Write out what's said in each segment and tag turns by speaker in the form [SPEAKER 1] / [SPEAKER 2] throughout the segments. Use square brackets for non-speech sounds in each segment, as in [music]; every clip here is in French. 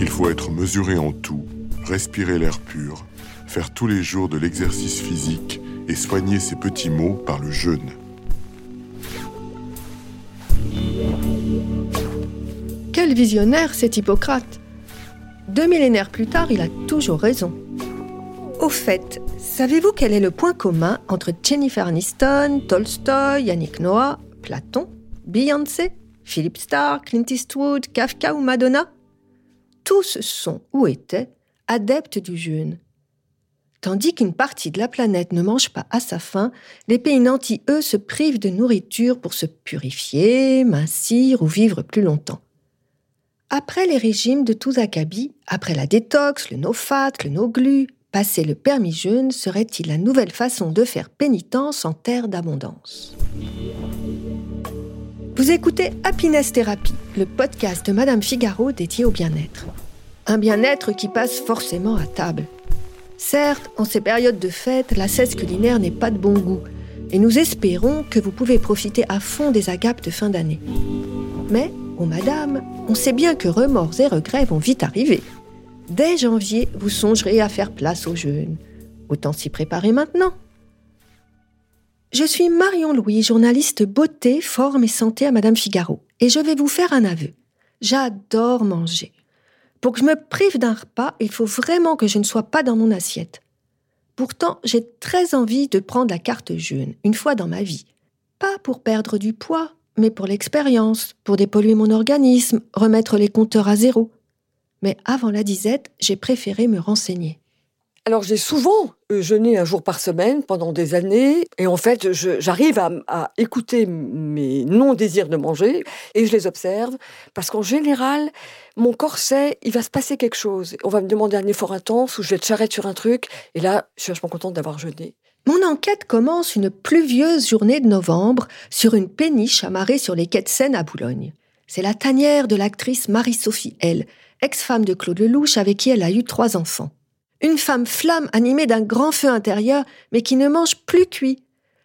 [SPEAKER 1] Il faut être mesuré en tout, respirer l'air pur, faire tous les jours de l'exercice physique et soigner ses petits maux par le jeûne.
[SPEAKER 2] Visionnaire cet Hippocrate Deux millénaires plus tard, il a toujours raison. Au fait, savez-vous quel est le point commun entre Jennifer Aniston, Tolstoy, Yannick Noah, Platon, Beyoncé, Philip Starr, Clint Eastwood, Kafka ou Madonna? Tous sont ou étaient adeptes du jeûne. Tandis qu'une partie de la planète ne mange pas à sa faim, les pays nantis, eux, se privent de nourriture pour se purifier, mincir ou vivre plus longtemps. Après les régimes de tous acabits, après la détox, le no-fat, le no-glu, passer le permis jeûne serait-il la nouvelle façon de faire pénitence en terre d'abondance? Vous écoutez Happiness Therapy, le podcast de Madame Figaro dédié au bien-être. Un bien-être qui passe forcément à table. Certes, en ces périodes de fête, la cesse culinaire n'est pas de bon goût, et nous espérons que vous pouvez profiter à fond des agapes de fin d'année. Mais, oh madame, on sait bien que remords et regrets vont vite arriver. Dès janvier, vous songerez à faire place au jeûne. Autant s'y préparer maintenant. Je suis Marion Louis, journaliste beauté, forme et santé à Madame Figaro, et je vais vous faire un aveu. J'adore manger. Pour que je me prive d'un repas, il faut vraiment que je ne sois pas dans mon assiette. Pourtant, j'ai très envie de prendre la carte jeûne, une fois dans ma vie. Pas pour perdre du poids, mais pour l'expérience, pour dépolluer mon organisme, remettre les compteurs à zéro. Mais avant la disette, j'ai préféré me renseigner.
[SPEAKER 3] Alors j'ai souvent euh, jeûné un jour par semaine pendant des années et en fait j'arrive à, écouter mes non-désirs de manger et je les observe parce qu'en général mon corps sait il va se passer quelque chose. On va me demander un effort intense ou je vais être charrette sur un truc et là je suis vachement contente d'avoir jeûné.
[SPEAKER 2] Mon enquête commence une pluvieuse journée de novembre sur une péniche amarrée sur les quais de Seine à Boulogne. C'est la tanière de l'actrice Marie-Sophie L, ex-femme de Claude Lelouch avec qui elle a eu trois enfants. Une femme flamme animée d'un grand feu intérieur, mais qui ne mange plus cuit.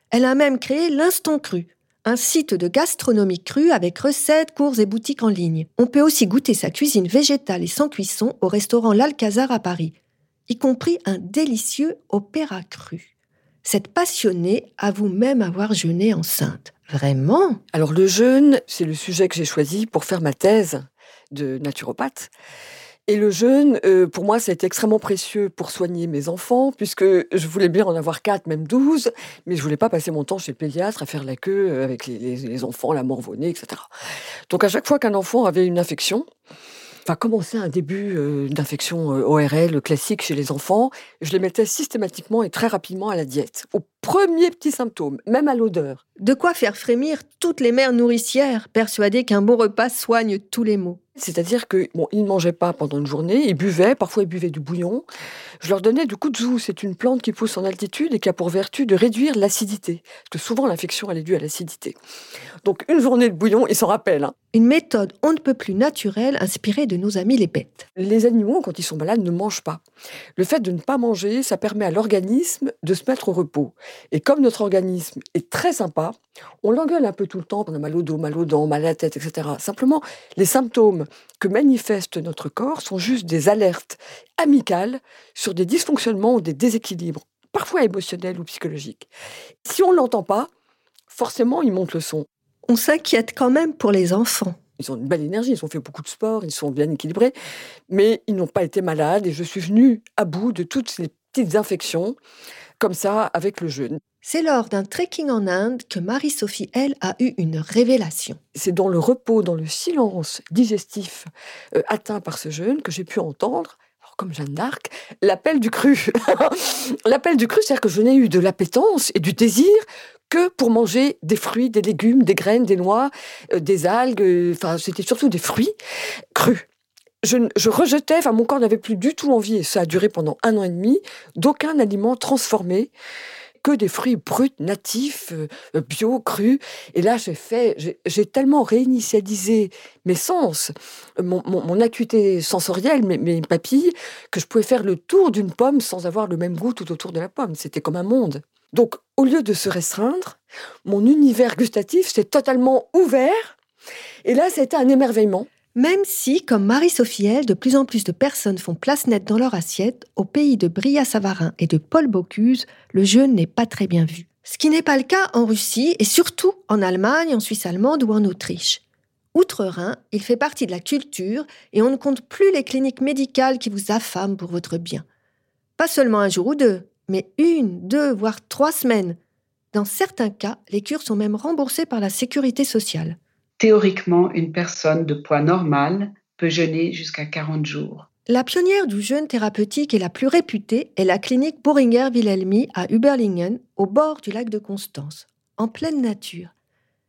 [SPEAKER 2] Elle a même créé l'Instant Cru, un site de gastronomie crue avec recettes, cours et boutiques en ligne. On peut aussi goûter sa cuisine végétale et sans cuisson au restaurant L'Alcazar à Paris, y compris un délicieux opéra cru. Cette passionnée avoue même avoir jeûné enceinte. Vraiment?
[SPEAKER 3] Alors le jeûne, c'est le sujet que j'ai choisi pour faire ma thèse de naturopathe. Et le jeûne, euh, pour moi, ça a été extrêmement précieux pour soigner mes enfants, puisque je voulais bien en avoir quatre, même douze, mais je voulais pas passer mon temps chez le pédiatre à faire la queue euh, avec les, enfants, la morvonnée, etc. Donc à chaque fois qu'un enfant avait une infection, va commencer un début euh, d'infection euh, ORL classique chez les enfants, je les mettais systématiquement et très rapidement à la diète, premier petit symptôme, même à l'odeur.
[SPEAKER 2] De quoi faire frémir toutes les mères nourricières, persuadées qu'un bon repas soigne tous les maux.
[SPEAKER 3] C'est-à-dire que bon, ils ne mangeaient pas pendant une journée, ils buvaient, parfois ils buvaient du bouillon. Je leur donnais du kudzu, c'est une plante qui pousse en altitude et qui a pour vertu de réduire l'acidité. Parce que souvent l'infection elle est due à l'acidité. Donc une journée de bouillon, ils s'en rappellent. Hein.
[SPEAKER 2] Une méthode on ne peut plus naturelle inspirée de nos amis les bêtes.
[SPEAKER 3] Les animaux, quand ils sont malades, ne mangent pas. Le fait de ne pas manger, ça permet à l'organisme de se mettre au repos. Et comme notre organisme est très sympa, on l'engueule un peu tout le temps, on a mal au dos, mal aux dents, mal à la tête, etc. Simplement, les symptômes que manifeste notre corps sont juste des alertes amicales sur des dysfonctionnements ou des déséquilibres, parfois émotionnels ou psychologiques. Si on ne l'entend pas, forcément, il monte le son.
[SPEAKER 2] On s'inquiète quand même pour les enfants.
[SPEAKER 3] Ils ont une belle énergie, ils ont fait beaucoup de sport, ils sont bien équilibrés, mais ils n'ont pas été malades et je suis venue à bout de toutes ces petites infections comme ça avec le jeûne.
[SPEAKER 2] C'est lors d'un trekking en Inde que Marie-Sophie, elle, a eu une révélation.
[SPEAKER 3] C'est dans le repos, dans le silence digestif euh, atteint par ce jeûne que j'ai pu entendre comme Jeanne d'Arc, l'appel du cru. [laughs] l'appel du cru, c'est-à-dire que je n'ai eu de l'appétence et du désir que pour manger des fruits, des légumes, des graines, des noix, euh, des algues, euh, enfin c'était surtout des fruits crus. Je, je, rejetais, enfin mon corps n'avait plus du tout envie, et ça a duré pendant un an et demi, d'aucun aliment transformé que des fruits bruts, natifs, euh, bio, crus. Et là, j'ai fait, j'ai tellement réinitialisé mes sens, mon, acuité sensorielle, mes, mes, papilles, que je pouvais faire le tour d'une pomme sans avoir le même goût tout autour de la pomme. C'était comme un monde. Donc, au lieu de se restreindre, mon univers gustatif s'est totalement ouvert. Et là, c'était un émerveillement.
[SPEAKER 2] Même si, comme Marie-Sophie de plus en plus de personnes font place nette dans leur assiette, au pays de Bria Savarin et de Paul Bocuse, le jeûne n'est pas très bien vu. Ce qui n'est pas le cas en Russie et surtout en Allemagne, en Suisse allemande ou en Autriche. Outre-Rhin, il fait partie de la culture et on ne compte plus les cliniques médicales qui vous affament pour votre bien. Pas seulement un jour ou deux, mais une, deux, voire trois semaines. Dans certains cas, les cures sont même remboursées par la sécurité sociale.
[SPEAKER 4] Théoriquement, une personne de poids normal peut jeûner jusqu'à 40 jours.
[SPEAKER 2] La pionnière du jeûne thérapeutique et la plus réputée est la clinique Boehringer Wilhelmi à Überlingen, au bord du lac de Constance, en pleine nature.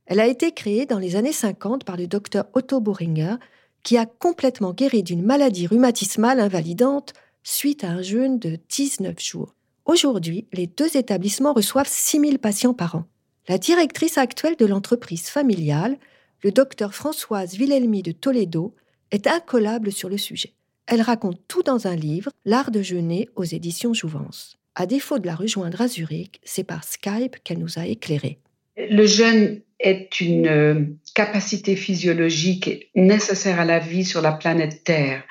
[SPEAKER 2] Elle a été créée dans les années 50 par le docteur Otto Boehringer, qui a complètement guéri d'une maladie rhumatismale invalidante suite à un jeûne de 19 jours. Aujourd'hui, les deux établissements reçoivent 6000 patients par an. La directrice actuelle de l'entreprise familiale le docteur Françoise Wilhelmi de Toledo est incollable sur le sujet. Elle raconte tout dans un livre, L'art de jeûner aux éditions Jouvence. À défaut de la rejoindre à Zurich, c'est par Skype qu'elle nous a éclairés.
[SPEAKER 4] Le jeûne est une euh, capacité physiologique nécessaire à la vie sur la planète Terre.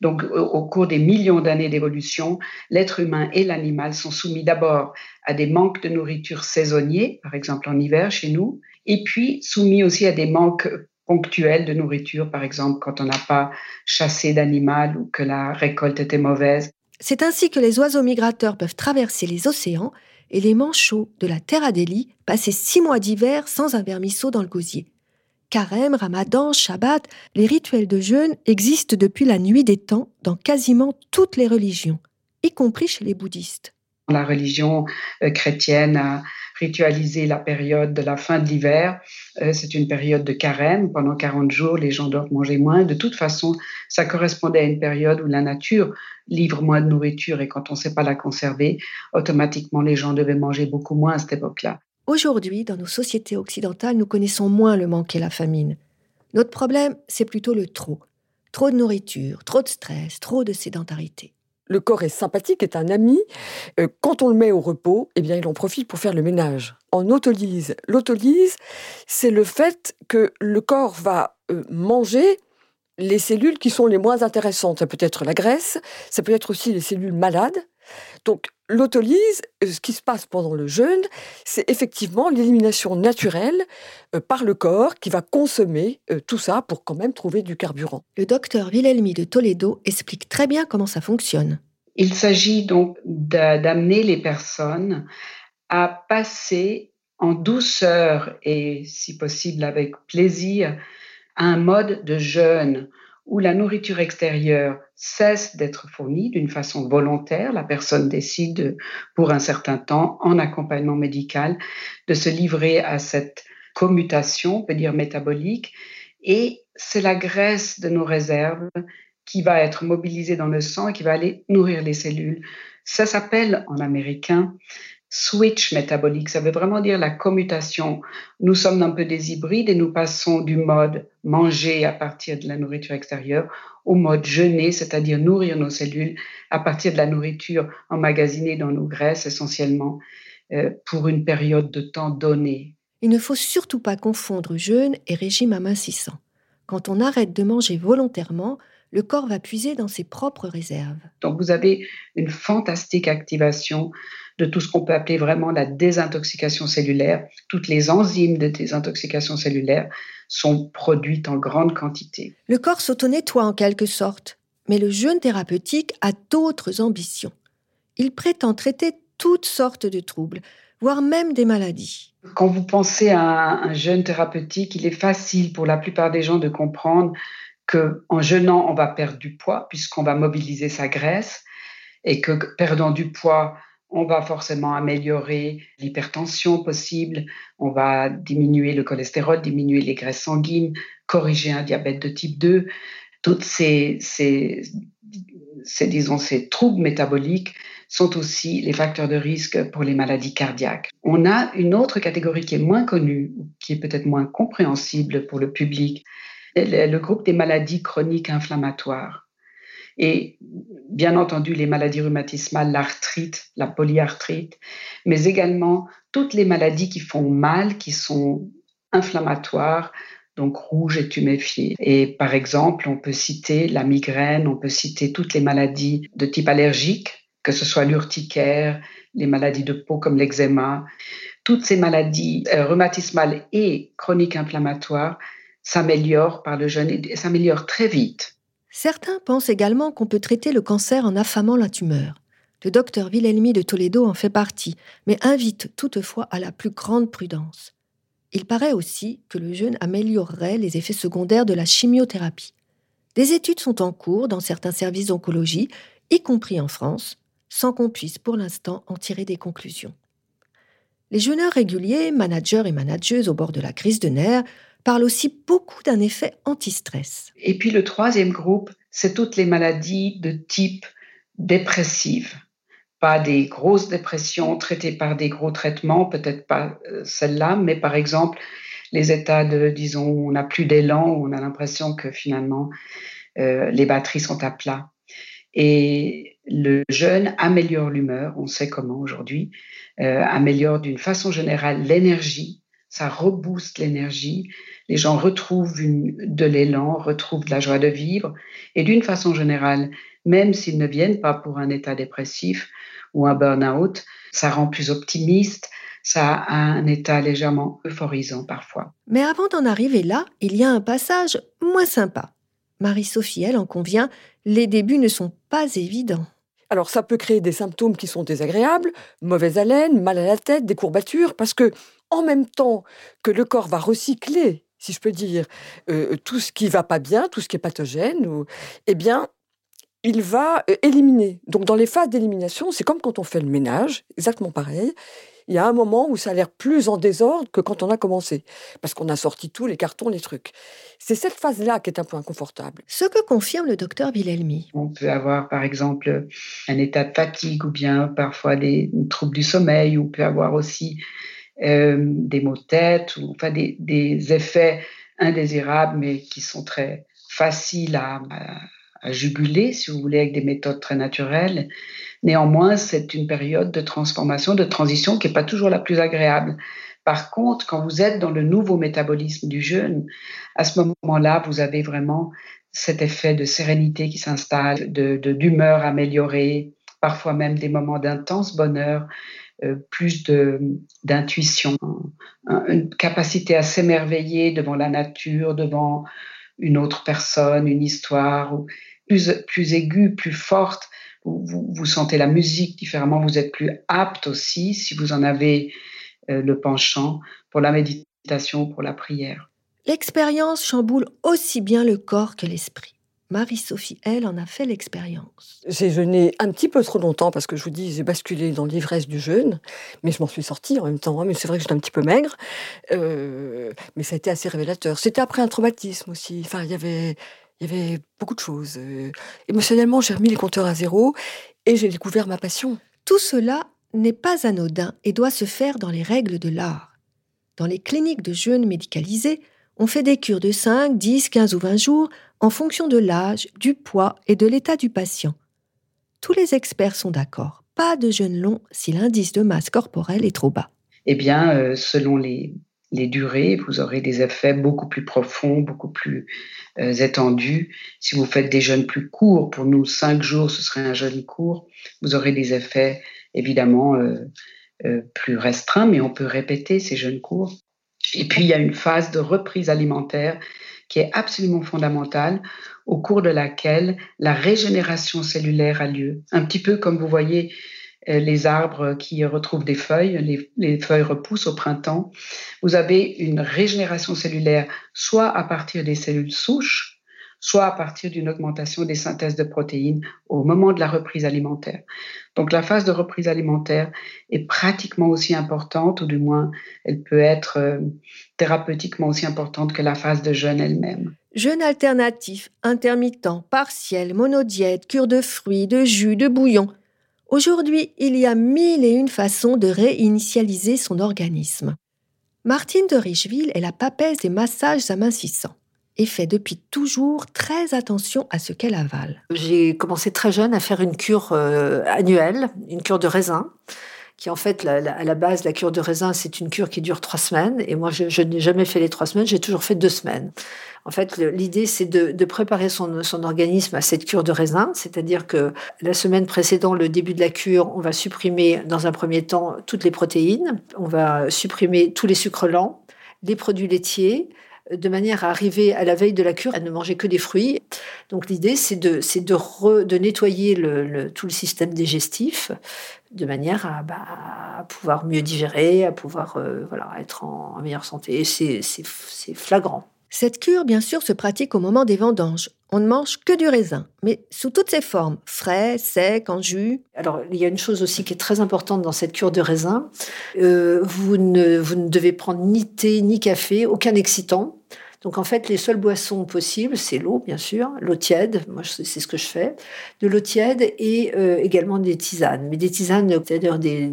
[SPEAKER 4] Donc, au cours des millions d'années d'évolution, l'être humain et l'animal sont soumis d'abord à des manques de nourriture saisonniers, par exemple en hiver chez nous, et puis soumis aussi à des manques ponctuels de nourriture, par exemple quand on n'a pas chassé d'animal ou que la récolte était mauvaise.
[SPEAKER 2] C'est ainsi que les oiseaux migrateurs peuvent traverser les océans et les manchots de la Terre Adélie passer six mois d'hiver sans un vermisseau dans le gosier. Carême, Ramadan, Shabbat, les rituels de jeûne existent depuis la nuit des temps dans quasiment toutes les religions, y compris chez les bouddhistes.
[SPEAKER 4] La religion euh, chrétienne a ritualisé la période de la fin de l'hiver. Euh, c'est une période de carême. Pendant 40 jours, les gens doivent manger moins. De toute façon, ça correspondait à une période où la nature livre moins de nourriture et quand on ne sait pas la conserver, automatiquement les gens devaient manger beaucoup moins à cette époque-là.
[SPEAKER 2] Aujourd'hui, dans nos sociétés occidentales, nous connaissons moins le manque et la famine. Notre problème, c'est plutôt le trop. Trop de nourriture, trop de stress, trop de sédentarité.
[SPEAKER 3] Le corps est sympathique, est un ami. Euh, quand on le met au repos, eh bien, il en profite pour faire le ménage. En autolyse, l'autolyse, c'est le fait que le corps va euh, manger les cellules qui sont les moins intéressantes. Ça peut être la graisse, ça peut être aussi les cellules malades. Donc, l'autolyse, euh, ce qui se passe pendant le jeûne, c'est effectivement l'élimination naturelle euh, par le corps qui va consommer euh, tout ça pour quand même trouver du carburant.
[SPEAKER 2] Le docteur Wilhelmi de Toledo explique très bien comment ça fonctionne.
[SPEAKER 4] Il s'agit donc d'amener les personnes à passer en douceur et si possible avec plaisir à un mode de jeûne où la nourriture extérieure cesse d'être fournie d'une façon volontaire. La personne décide pour un certain temps, en accompagnement médical, de se livrer à cette commutation, on peut dire métabolique, et c'est la graisse de nos réserves qui va être mobilisée dans le sang et qui va aller nourrir les cellules. Ça s'appelle en américain switch métabolique. Ça veut vraiment dire la commutation. Nous sommes un peu des hybrides et nous passons du mode manger à partir de la nourriture extérieure au mode jeûner, c'est-à-dire nourrir nos cellules à partir de la nourriture emmagasinée dans nos graisses essentiellement euh, pour une période de temps donnée.
[SPEAKER 2] Il ne faut surtout pas confondre jeûne et régime amincissant. Quand on arrête de manger volontairement, le corps va puiser dans ses propres réserves.
[SPEAKER 4] Donc vous avez une fantastique activation de tout ce qu'on peut appeler vraiment la désintoxication cellulaire. Toutes les enzymes de désintoxication cellulaire sont produites en grande quantité.
[SPEAKER 2] Le corps s'auto-nettoie en quelque sorte, mais le jeûne thérapeutique a d'autres ambitions. Il prétend traiter toutes sortes de troubles, voire même des maladies.
[SPEAKER 4] Quand vous pensez à un jeûne thérapeutique, il est facile pour la plupart des gens de comprendre que en jeûnant, on va perdre du poids puisqu'on va mobiliser sa graisse et que perdant du poids, on va forcément améliorer l'hypertension possible, on va diminuer le cholestérol, diminuer les graisses sanguines, corriger un diabète de type 2. Toutes ces, ces, ces, disons, ces troubles métaboliques sont aussi les facteurs de risque pour les maladies cardiaques. On a une autre catégorie qui est moins connue, qui est peut-être moins compréhensible pour le public, le groupe des maladies chroniques inflammatoires. Et bien entendu, les maladies rhumatismales, l'arthrite, la polyarthrite, mais également toutes les maladies qui font mal, qui sont inflammatoires, donc rouges et tuméfiées. Et par exemple, on peut citer la migraine, on peut citer toutes les maladies de type allergique, que ce soit l'urticaire, les maladies de peau comme l'eczéma. Toutes ces maladies euh, rhumatismales et chroniques inflammatoires s'améliorent par le jeûne et s'améliorent très vite.
[SPEAKER 2] Certains pensent également qu'on peut traiter le cancer en affamant la tumeur. Le docteur Wilhelmi de Toledo en fait partie, mais invite toutefois à la plus grande prudence. Il paraît aussi que le jeûne améliorerait les effets secondaires de la chimiothérapie. Des études sont en cours dans certains services d'oncologie, y compris en France, sans qu'on puisse pour l'instant en tirer des conclusions. Les jeûneurs réguliers, managers et manageuses au bord de la crise de nerfs, parle aussi beaucoup d'un effet anti-stress.
[SPEAKER 4] Et puis le troisième groupe, c'est toutes les maladies de type dépressive. Pas des grosses dépressions traitées par des gros traitements, peut-être pas euh, celle-là, mais par exemple les états de, disons, on n'a plus d'élan, on a l'impression que finalement euh, les batteries sont à plat. Et le jeûne améliore l'humeur, on sait comment aujourd'hui, euh, améliore d'une façon générale l'énergie, ça rebooste l'énergie, les gens retrouvent de l'élan, retrouvent de la joie de vivre. Et d'une façon générale, même s'ils ne viennent pas pour un état dépressif ou un burn-out, ça rend plus optimiste, ça a un état légèrement euphorisant parfois.
[SPEAKER 2] Mais avant d'en arriver là, il y a un passage moins sympa. Marie-Sophie, elle en convient, les débuts ne sont pas évidents.
[SPEAKER 3] Alors ça peut créer des symptômes qui sont désagréables, mauvaise haleine, mal à la tête, des courbatures, parce que en même temps que le corps va recycler si je peux dire, euh, tout ce qui va pas bien, tout ce qui est pathogène, ou, eh bien, il va euh, éliminer. Donc, dans les phases d'élimination, c'est comme quand on fait le ménage, exactement pareil. Il y a un moment où ça a l'air plus en désordre que quand on a commencé, parce qu'on a sorti tous les cartons, les trucs. C'est cette phase-là qui est un peu inconfortable.
[SPEAKER 2] Ce que confirme le docteur Wilhelmi.
[SPEAKER 4] On peut avoir, par exemple, un état de fatigue ou bien parfois des troubles du sommeil, ou on peut avoir aussi euh, des maux de tête, ou enfin des, effets indésirables, mais qui sont très faciles à, juguler, si vous voulez, avec des méthodes très naturelles. Néanmoins, c'est une période de transformation, de transition qui n'est pas toujours la plus agréable. Par contre, quand vous êtes dans le nouveau métabolisme du jeûne, à ce moment-là, vous avez vraiment cet effet de sérénité qui s'installe, de d'humeur améliorée, parfois même des moments d'intense bonheur plus d'intuition, une capacité à s'émerveiller devant la nature, devant une autre personne, une histoire, plus, plus aiguë, plus forte. Vous, vous, sentez la musique différemment, vous êtes plus apte aussi, si vous en avez euh, le penchant, pour la méditation, pour la prière.
[SPEAKER 2] L'expérience chamboule aussi bien le corps que l'esprit. Marie-Sophie, elle, en a fait l'expérience.
[SPEAKER 3] J'ai jeûné un petit peu trop longtemps parce que je vous dis, j'ai basculé dans l'ivresse du jeûne, mais je m'en suis sortie en même temps. Hein, mais c'est vrai que j'étais un petit peu maigre, euh, mais ça a été assez révélateur. C'était après un traumatisme aussi. Enfin, il y avait, il y avait beaucoup de choses. Euh, émotionnellement, j'ai remis les compteurs à zéro et j'ai découvert ma passion.
[SPEAKER 2] Tout cela n'est pas anodin et doit se faire dans les règles de l'art. Dans les cliniques de jeûne médicalisées, on fait des cures de 5, 10, 15 ou 20 jours en fonction de l'âge, du poids et de l'état du patient. Tous les experts sont d'accord. Pas de jeûne long si l'indice de masse corporelle est trop bas.
[SPEAKER 4] Eh bien, euh, selon les, durées, vous aurez des effets beaucoup plus profonds, beaucoup plus euh, étendus. Si vous faites des jeûnes plus courts, pour nous, 5 jours, ce serait un jeûne court, vous aurez des effets évidemment euh, plus restreints, mais on peut répéter ces jeûnes courts. Et puis, il y a une phase de reprise alimentaire qui est absolument fondamentale, au cours de laquelle la régénération cellulaire a lieu. Un petit peu comme vous voyez euh, les arbres qui retrouvent des feuilles, les, feuilles repoussent au printemps. Vous avez une régénération cellulaire soit à partir des cellules souches, soit à partir d'une augmentation des synthèses de protéines au moment de la reprise alimentaire. Donc la phase de reprise alimentaire est pratiquement aussi importante, ou du moins elle peut être euh, thérapeutiquement aussi importante que la phase de jeûne elle-même.
[SPEAKER 2] Jeûne alternatif, intermittent, partiel, monodiète, cure de fruits, de jus, de bouillon. Aujourd'hui, il y a mille et une façons de réinitialiser son organisme. Martine de Richeville est la papesse des massages amincissants et fait depuis toujours très attention à ce qu'elle avale.
[SPEAKER 5] J'ai commencé très jeune à faire une cure euh, annuelle, une cure de raisin qui en fait, à la base, la cure de raisin, c'est une cure qui dure trois semaines. Et moi, je, n'ai jamais fait les trois semaines, j'ai toujours fait deux semaines. En fait, l'idée, c'est de, préparer son, son, organisme à cette cure de raisin, c'est-à-dire que la semaine précédant le début de la cure, on va supprimer dans un premier temps toutes les protéines, on va supprimer tous les sucres lents, les produits laitiers, de manière à arriver à la veille de la cure à ne manger que des fruits. Donc l'idée, c'est de, c'est de, de nettoyer le, tout le système digestif de manière à, bah, pouvoir mieux digérer, à pouvoir euh, voilà, être en, meilleure santé. C'est, c'est, c'est flagrant.
[SPEAKER 2] Cette cure, bien sûr, se pratique au moment des vendanges. On ne mange que du raisin, mais sous toutes ses formes, frais, sec, en jus.
[SPEAKER 5] Alors, il y a une chose aussi qui est très importante dans cette cure de raisin. Euh, vous, ne, vous ne devez prendre ni thé, ni café, aucun excitant. Donc en fait, les seules boissons possibles, c'est l'eau, bien sûr, l'eau tiède, moi c'est ce que je fais, de l'eau tiède et euh, également des tisanes. Mais des tisanes, c'est-à-dire des,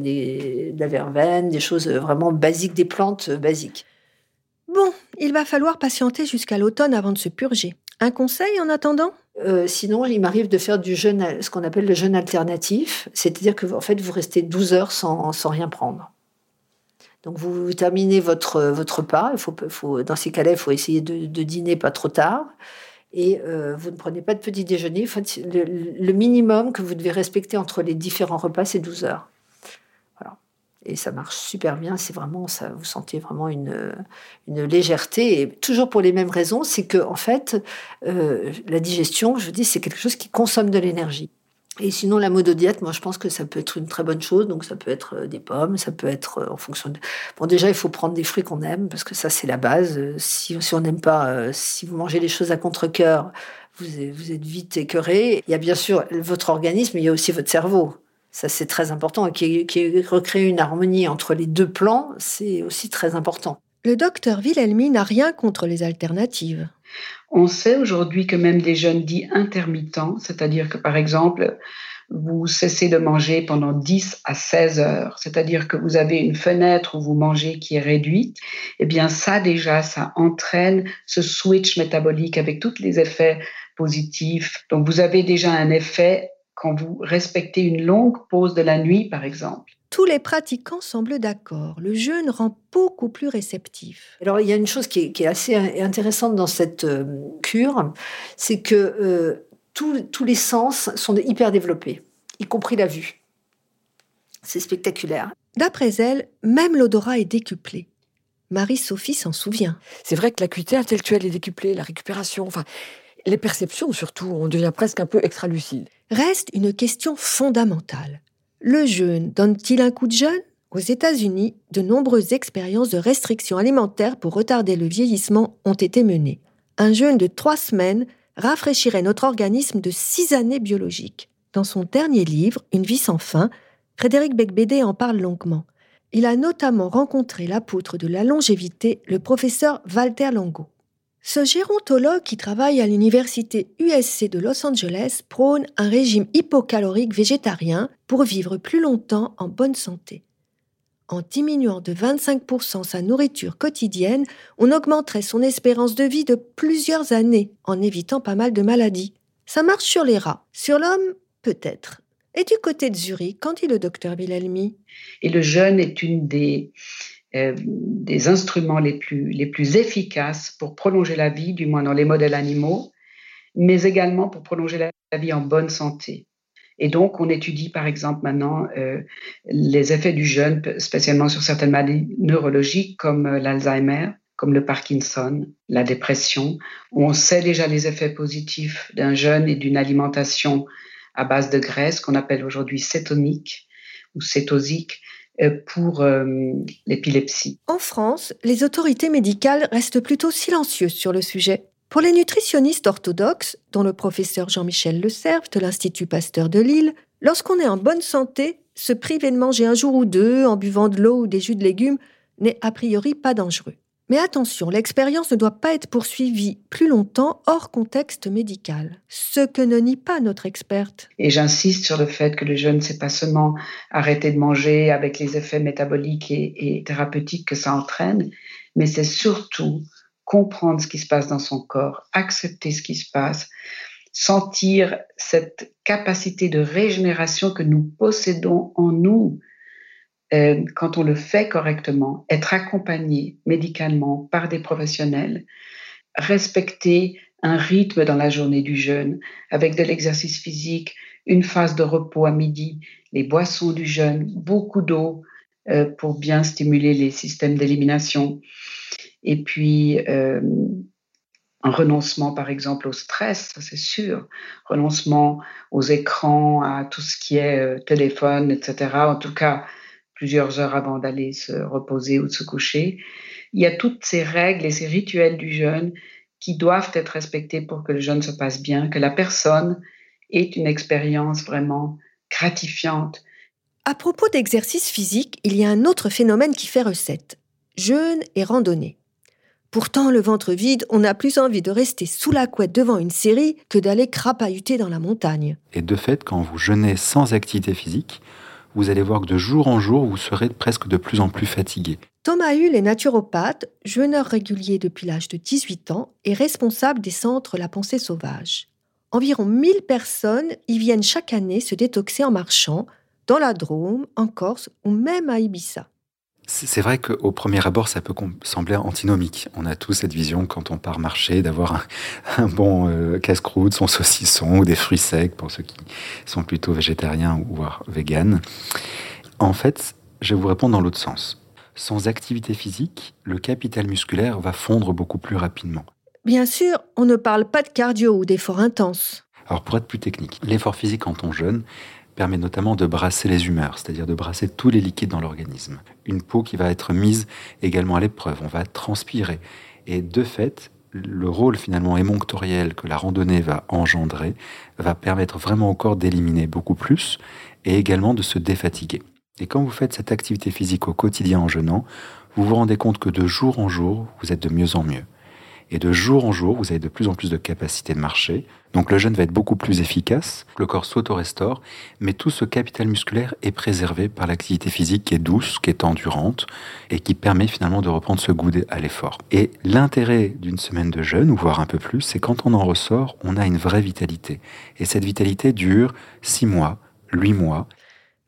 [SPEAKER 5] de la verveine, des choses vraiment basiques, des plantes basiques.
[SPEAKER 2] Bon, il va falloir patienter jusqu'à l'automne avant de se purger. Un conseil en attendant?
[SPEAKER 5] Euh, sinon, il m'arrive de faire du jeûne, ce qu'on appelle le jeûne alternatif, c'est-à-dire que en fait, vous restez 12 heures sans, sans rien prendre. Donc vous, terminez votre, votre repas. Il faut, dans ces cas-là, il faut essayer de, dîner pas trop tard. Et euh, vous ne prenez pas de petit déjeuner. le, le, minimum que vous devez respecter entre les différents repas, c'est 12 heures et ça marche super bien. C'est vraiment, ça, vous sentez vraiment une, une légèreté. Et toujours pour les mêmes raisons, c'est que en fait, euh, la digestion, je dis, c'est quelque chose qui consomme de l'énergie. Et sinon, la diète, moi, je pense que ça peut être une très bonne chose. Donc, ça peut être euh, des pommes, ça peut être euh, en fonction de. Bon, déjà, il faut prendre des fruits qu'on aime, parce que ça, c'est la base. Si, on n'aime pas, si vous mangez les choses à contre-cœur, vous, vous êtes vite écœuré. Il y a bien sûr votre organisme, mais il y a aussi votre cerveau. Ça, c'est très important. Et qui, qui recréer une harmonie entre les deux plans, c'est aussi très important.
[SPEAKER 2] Le docteur Wilhelmi n'a rien contre les alternatives.
[SPEAKER 4] On sait aujourd'hui que même des jeunes dits intermittents, c'est-à-dire que par exemple, vous cessez de manger pendant 10 à 16 heures, c'est-à-dire que vous avez une fenêtre où vous mangez qui est réduite, eh bien ça déjà, ça entraîne ce switch métabolique avec tous les effets positifs. Donc vous avez déjà un effet quand vous respectez une longue pause de la nuit, par exemple.
[SPEAKER 2] Tous les pratiquants semblent d'accord. Le jeûne rend beaucoup plus réceptif.
[SPEAKER 5] Alors, il y a une chose qui est, assez intéressante dans cette euh, cure, c'est que euh, tous les sens sont hyper développés, y compris la vue. C'est spectaculaire.
[SPEAKER 2] D'après elle, même l'odorat est décuplé. Marie-Sophie s'en souvient.
[SPEAKER 3] C'est vrai que l'acuité intellectuelle est décuplée, la récupération, enfin, les perceptions surtout, on devient presque un peu extra-lucide.
[SPEAKER 2] Reste une question fondamentale. Le jeûne donne-t-il un coup de jeûne? Aux États-Unis, de nombreuses expériences de restrictions alimentaires pour retarder le vieillissement ont été menées. Un jeûne de trois semaines rafraîchirait notre organisme de six années biologiques. Dans son dernier livre, Une vie sans fin, Frédéric Becbédé en parle longuement. Il a notamment rencontré l'apôtre de la longévité, le professeur Walter Longo. Ce gérontologue qui travaille à l'université USC de Los Angeles prône un régime hypocalorique végétarien pour vivre plus longtemps en bonne santé. En diminuant de 25% sa nourriture quotidienne, on augmenterait son espérance de vie de plusieurs années en évitant pas mal de maladies. Ça marche sur les rats. Sur l'homme, peut-être. Et du côté de Zurich, qu'en dit le docteur Wilhelmi?
[SPEAKER 4] Et le jeûne est une des des instruments les plus, les plus efficaces pour prolonger la vie, du moins dans les modèles animaux, mais également pour prolonger la vie en bonne santé. Et donc, on étudie par exemple maintenant euh, les effets du jeûne, spécialement sur certaines maladies neurologiques comme euh, l'Alzheimer, comme le Parkinson, la dépression, on sait déjà les effets positifs d'un jeûne et d'une alimentation à base de graisse qu'on appelle aujourd'hui cétonique, ou cétosique euh, pour euh, l'épilepsie.
[SPEAKER 2] En France, les autorités médicales restent plutôt silencieuses sur le sujet. Pour les nutritionnistes orthodoxes, dont le professeur Jean-Michel Le Cerf de l'Institut Pasteur de Lille, lorsqu'on est en bonne santé, se priver de manger un jour ou deux en buvant de l'eau ou des jus de légumes n'est a priori pas dangereux. Mais attention, l'expérience ne doit pas être poursuivie plus longtemps hors contexte médical, ce que ne nie pas notre experte.
[SPEAKER 4] Et j'insiste sur le fait que le jeûne, c'est pas seulement arrêter de manger avec les effets métaboliques et, et thérapeutiques que ça entraîne, mais c'est surtout comprendre ce qui se passe dans son corps, accepter ce qui se passe, sentir cette capacité de régénération que nous possédons en nous euh, quand on le fait correctement, être accompagné médicalement par des professionnels, respecter un rythme dans la journée du jeûne avec de l'exercice physique, une phase de repos à midi, les boissons du jeûne, beaucoup d'eau euh, pour bien stimuler les systèmes d'élimination. Et puis, euh, un renoncement, par exemple, au stress, c'est sûr. Renoncement aux écrans, à tout ce qui est téléphone, etc. En tout cas, plusieurs heures avant d'aller se reposer ou de se coucher. Il y a toutes ces règles et ces rituels du jeûne qui doivent être respectés pour que le jeûne se passe bien, que la personne ait une expérience vraiment gratifiante.
[SPEAKER 2] À propos d'exercice physique, il y a un autre phénomène qui fait recette. Jeûne et randonnée. Pourtant, le ventre vide, on a plus envie de rester sous la couette devant une série que d'aller crapahuter dans la montagne.
[SPEAKER 6] Et de fait, quand vous jeûnez sans activité physique, vous allez voir que de jour en jour, vous serez presque de plus en plus fatigué.
[SPEAKER 2] Thomas Hull est naturopathe, jeûneur régulier depuis l'âge de 18 ans et responsable des centres La Pensée Sauvage. Environ 1000 personnes y viennent chaque année se détoxer en marchant, dans la Drôme, en Corse ou même à Ibiza.
[SPEAKER 6] C'est vrai qu'au premier abord, ça peut sembler antinomique. On a tous cette vision quand on part marcher d'avoir [laughs] un, bon euh, casse-croûte, son saucisson ou des fruits secs pour ceux qui sont plutôt végétariens ou voire véganes. En fait, je vais vous répondre dans l'autre sens. Sans activité physique, le capital musculaire va fondre beaucoup plus rapidement.
[SPEAKER 2] Bien sûr, on ne parle pas de cardio ou d'effort intense.
[SPEAKER 6] Alors pour être plus technique, l'effort physique quand on jeûne, permet notamment de brasser les humeurs, c'est-à-dire de brasser tous les liquides dans l'organisme. Une peau qui va être mise également à l'épreuve, on va transpirer. Et de fait, le rôle finalement émonctoriel que la randonnée va engendrer va permettre vraiment au corps d'éliminer beaucoup plus et également de se défatiguer. Et quand vous faites cette activité physique au quotidien en jeûnant, vous vous rendez compte que de jour en jour, vous êtes de mieux en mieux. Et de jour en jour, vous avez de plus en plus de capacité de marcher. Donc le jeûne va être beaucoup plus efficace, le corps s'auto-restaure, mais tout ce capital musculaire est préservé par l'activité physique qui est douce, qui est endurante, et qui permet finalement de reprendre ce goût à l'effort. Et l'intérêt d'une semaine de jeûne, ou voire un peu plus, c'est quand on en ressort, on a une vraie vitalité. Et cette vitalité dure six mois, huit mois.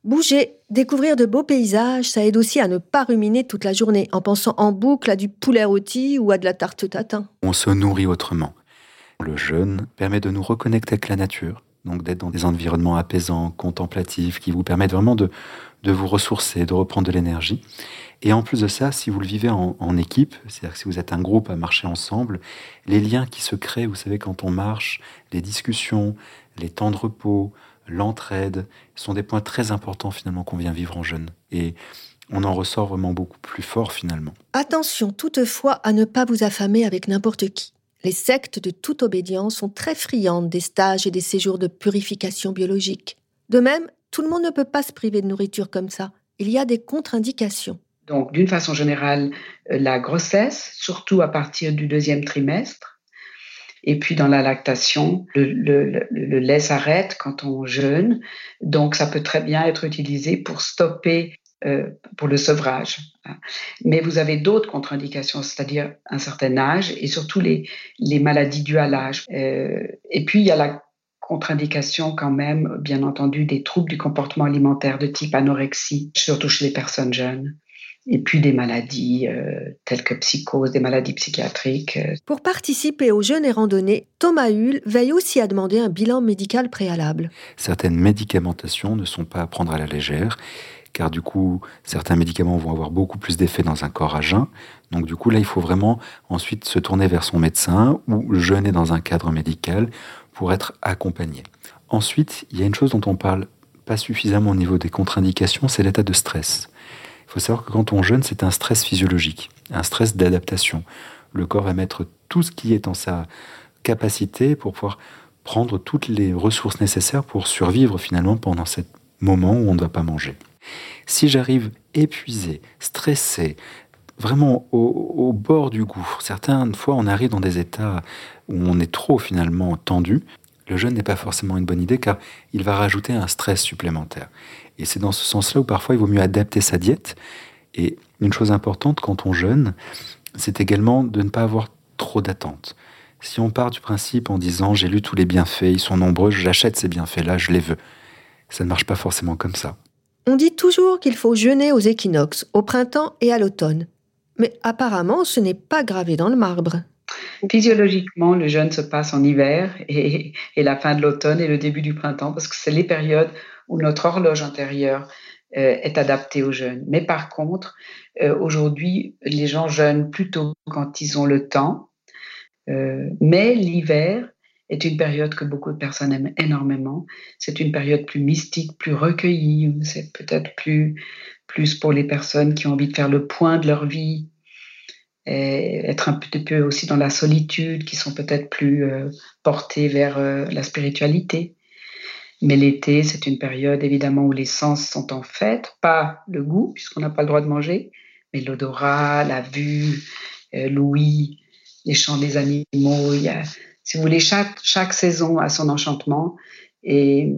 [SPEAKER 2] Bouger, découvrir de beaux paysages, ça aide aussi à ne pas ruminer toute la journée en pensant en boucle à du poulet rôti ou à de la tarte tatin.
[SPEAKER 6] On se nourrit autrement. Le jeûne permet de nous reconnecter avec la nature, donc d'être dans des environnements apaisants, contemplatifs, qui vous permettent vraiment de, de vous ressourcer, de reprendre de l'énergie. Et en plus de ça, si vous le vivez en, en équipe, c'est-à-dire si vous êtes un groupe à marcher ensemble, les liens qui se créent, vous savez, quand on marche, les discussions, les temps de repos, l'entraide, sont des points très importants finalement qu'on vient vivre en jeune. Et on en ressort vraiment beaucoup plus fort finalement.
[SPEAKER 2] Attention toutefois à ne pas vous affamer avec n'importe qui. Les sectes de toute obédience sont très friandes des stages et des séjours de purification biologique. De même, tout le monde ne peut pas se priver de nourriture comme ça. Il y a des contre-indications.
[SPEAKER 4] Donc, d'une façon générale, euh, la grossesse, surtout à partir du deuxième trimestre, et puis dans la lactation, le, lait s'arrête quand on jeûne. Donc ça peut très bien être utilisé pour stopper, euh, pour le sevrage. Mais vous avez d'autres contre-indications, c'est-à-dire un certain âge et surtout les, les maladies dues à l'âge. Euh, et puis il y a la contre-indication quand même, bien entendu, des troubles du comportement alimentaire de type anorexie, surtout chez les personnes jeunes et puis des maladies euh, telles que psychose, des maladies psychiatriques. Euh.
[SPEAKER 2] Pour participer aux jeunes et randonnées, Thomas Hull veille aussi à demander un bilan médical préalable.
[SPEAKER 6] Certaines médicamentations ne sont pas à prendre à la légère, car du coup, certains médicaments vont avoir beaucoup plus d'effet dans un corps à jeun. Donc du coup, là, il faut vraiment ensuite se tourner vers son médecin ou jeûner dans un cadre médical pour être accompagné. Ensuite, il y a une chose dont on parle pas suffisamment au niveau des contre-indications, c'est l'état de stress. Faut savoir que quand on jeûne, c'est un stress physiologique, un stress d'adaptation. Le corps va mettre tout ce qui est en sa capacité pour pouvoir prendre toutes les ressources nécessaires pour survivre finalement pendant ce moment où on ne doit pas manger. Si j'arrive épuisé, stressé, vraiment au, bord du gouffre, certaines fois on arrive dans des états où on est trop finalement tendu, le jeûne n'est pas forcément une bonne idée car il va rajouter un stress supplémentaire. Et c'est dans ce sens-là où parfois il vaut mieux adapter sa diète. Et une chose importante quand on jeûne, c'est également de ne pas avoir trop d'attentes. Si on part du principe en disant j'ai lu tous les bienfaits, ils sont nombreux, j'achète ces bienfaits-là, je les veux, ça ne marche pas forcément comme ça.
[SPEAKER 2] On dit toujours qu'il faut jeûner aux équinoxes, au printemps et à l'automne. Mais apparemment, ce n'est pas gravé dans le marbre.
[SPEAKER 4] Physiologiquement, le jeûne se passe en hiver et, la fin de l'automne et le début du printemps, parce que c'est les périodes où notre horloge intérieure euh, est adaptée au jeûne. Mais par contre, euh, aujourd'hui, les gens jeûnent plutôt quand ils ont le temps. Euh, mais l'hiver est une période que beaucoup de personnes aiment énormément. C'est une période plus mystique, plus recueillie. C'est peut-être plus, plus pour les personnes qui ont envie de faire le point de leur vie, et être un petit peu aussi dans la solitude, qui sont peut-être plus euh, portées vers euh, la spiritualité. Mais l'été, c'est une période évidemment où les sens sont en fête, pas le goût, puisqu'on n'a pas le droit de manger, mais l'odorat, la vue, euh, l'ouïe, les chants des animaux. Il y a, si vous voulez, chaque, chaque saison a son enchantement. Et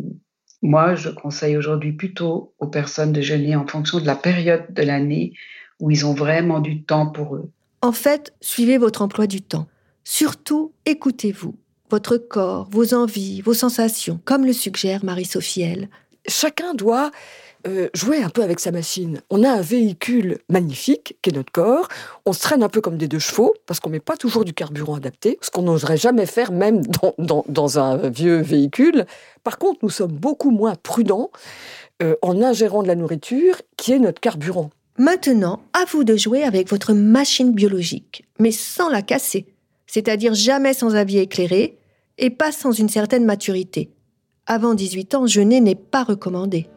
[SPEAKER 4] moi, je conseille aujourd'hui plutôt aux personnes de jeûner en fonction de la période de l'année où ils ont vraiment du temps pour eux.
[SPEAKER 2] En fait, suivez votre emploi du temps. Surtout, écoutez-vous. Votre corps, vos envies, vos sensations, comme le suggère Marie-Sophie
[SPEAKER 3] Chacun doit euh, jouer un peu avec sa machine. On a un véhicule magnifique qui est notre corps. On se traîne un peu comme des deux chevaux parce qu'on met pas toujours du carburant adapté, ce qu'on n'oserait jamais faire même dans, un vieux véhicule. Par contre, nous sommes beaucoup moins prudents euh, en ingérant de la nourriture qui est notre carburant.
[SPEAKER 2] Maintenant, à vous de jouer avec votre machine biologique, mais sans la casser, c'est-à-dire jamais sans avis éclairé et pas sans une certaine maturité. Avant 18 ans, jeûner n'est pas recommandé.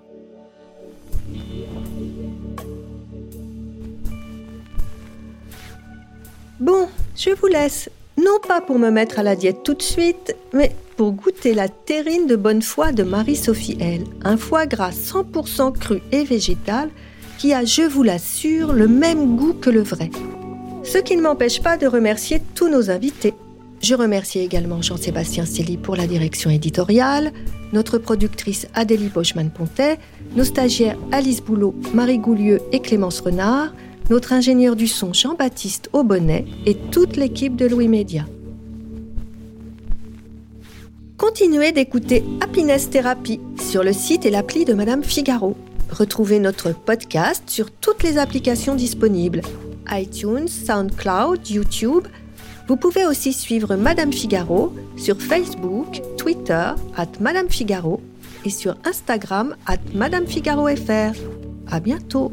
[SPEAKER 2] Bon, je vous laisse. Non pas pour me mettre à la diète tout de suite, mais pour goûter la terrine de bonne foi de Marie-Sophie L, un foie gras 100% cru et végétal qui a, je vous l'assure, le même goût que le vrai. Ce qui ne m'empêche pas de remercier tous nos invités. Je remercie également Jean-Sébastien Cély pour la direction éditoriale, notre productrice Adélie Bochman-Pontet, nos stagiaires Alice Boulot, Marie Goulieu et Clémence Renard, notre ingénieur du son Jean-Baptiste Aubonnet et toute l'équipe de Louis Média. Continuez d'écouter Happiness Therapy sur le site et l'appli de Madame Figaro. Retrouvez notre podcast sur toutes les applications disponibles iTunes, SoundCloud, YouTube. Vous pouvez aussi suivre Madame Figaro sur Facebook, Twitter, at Madame Figaro et sur Instagram, at Madame. À bientôt!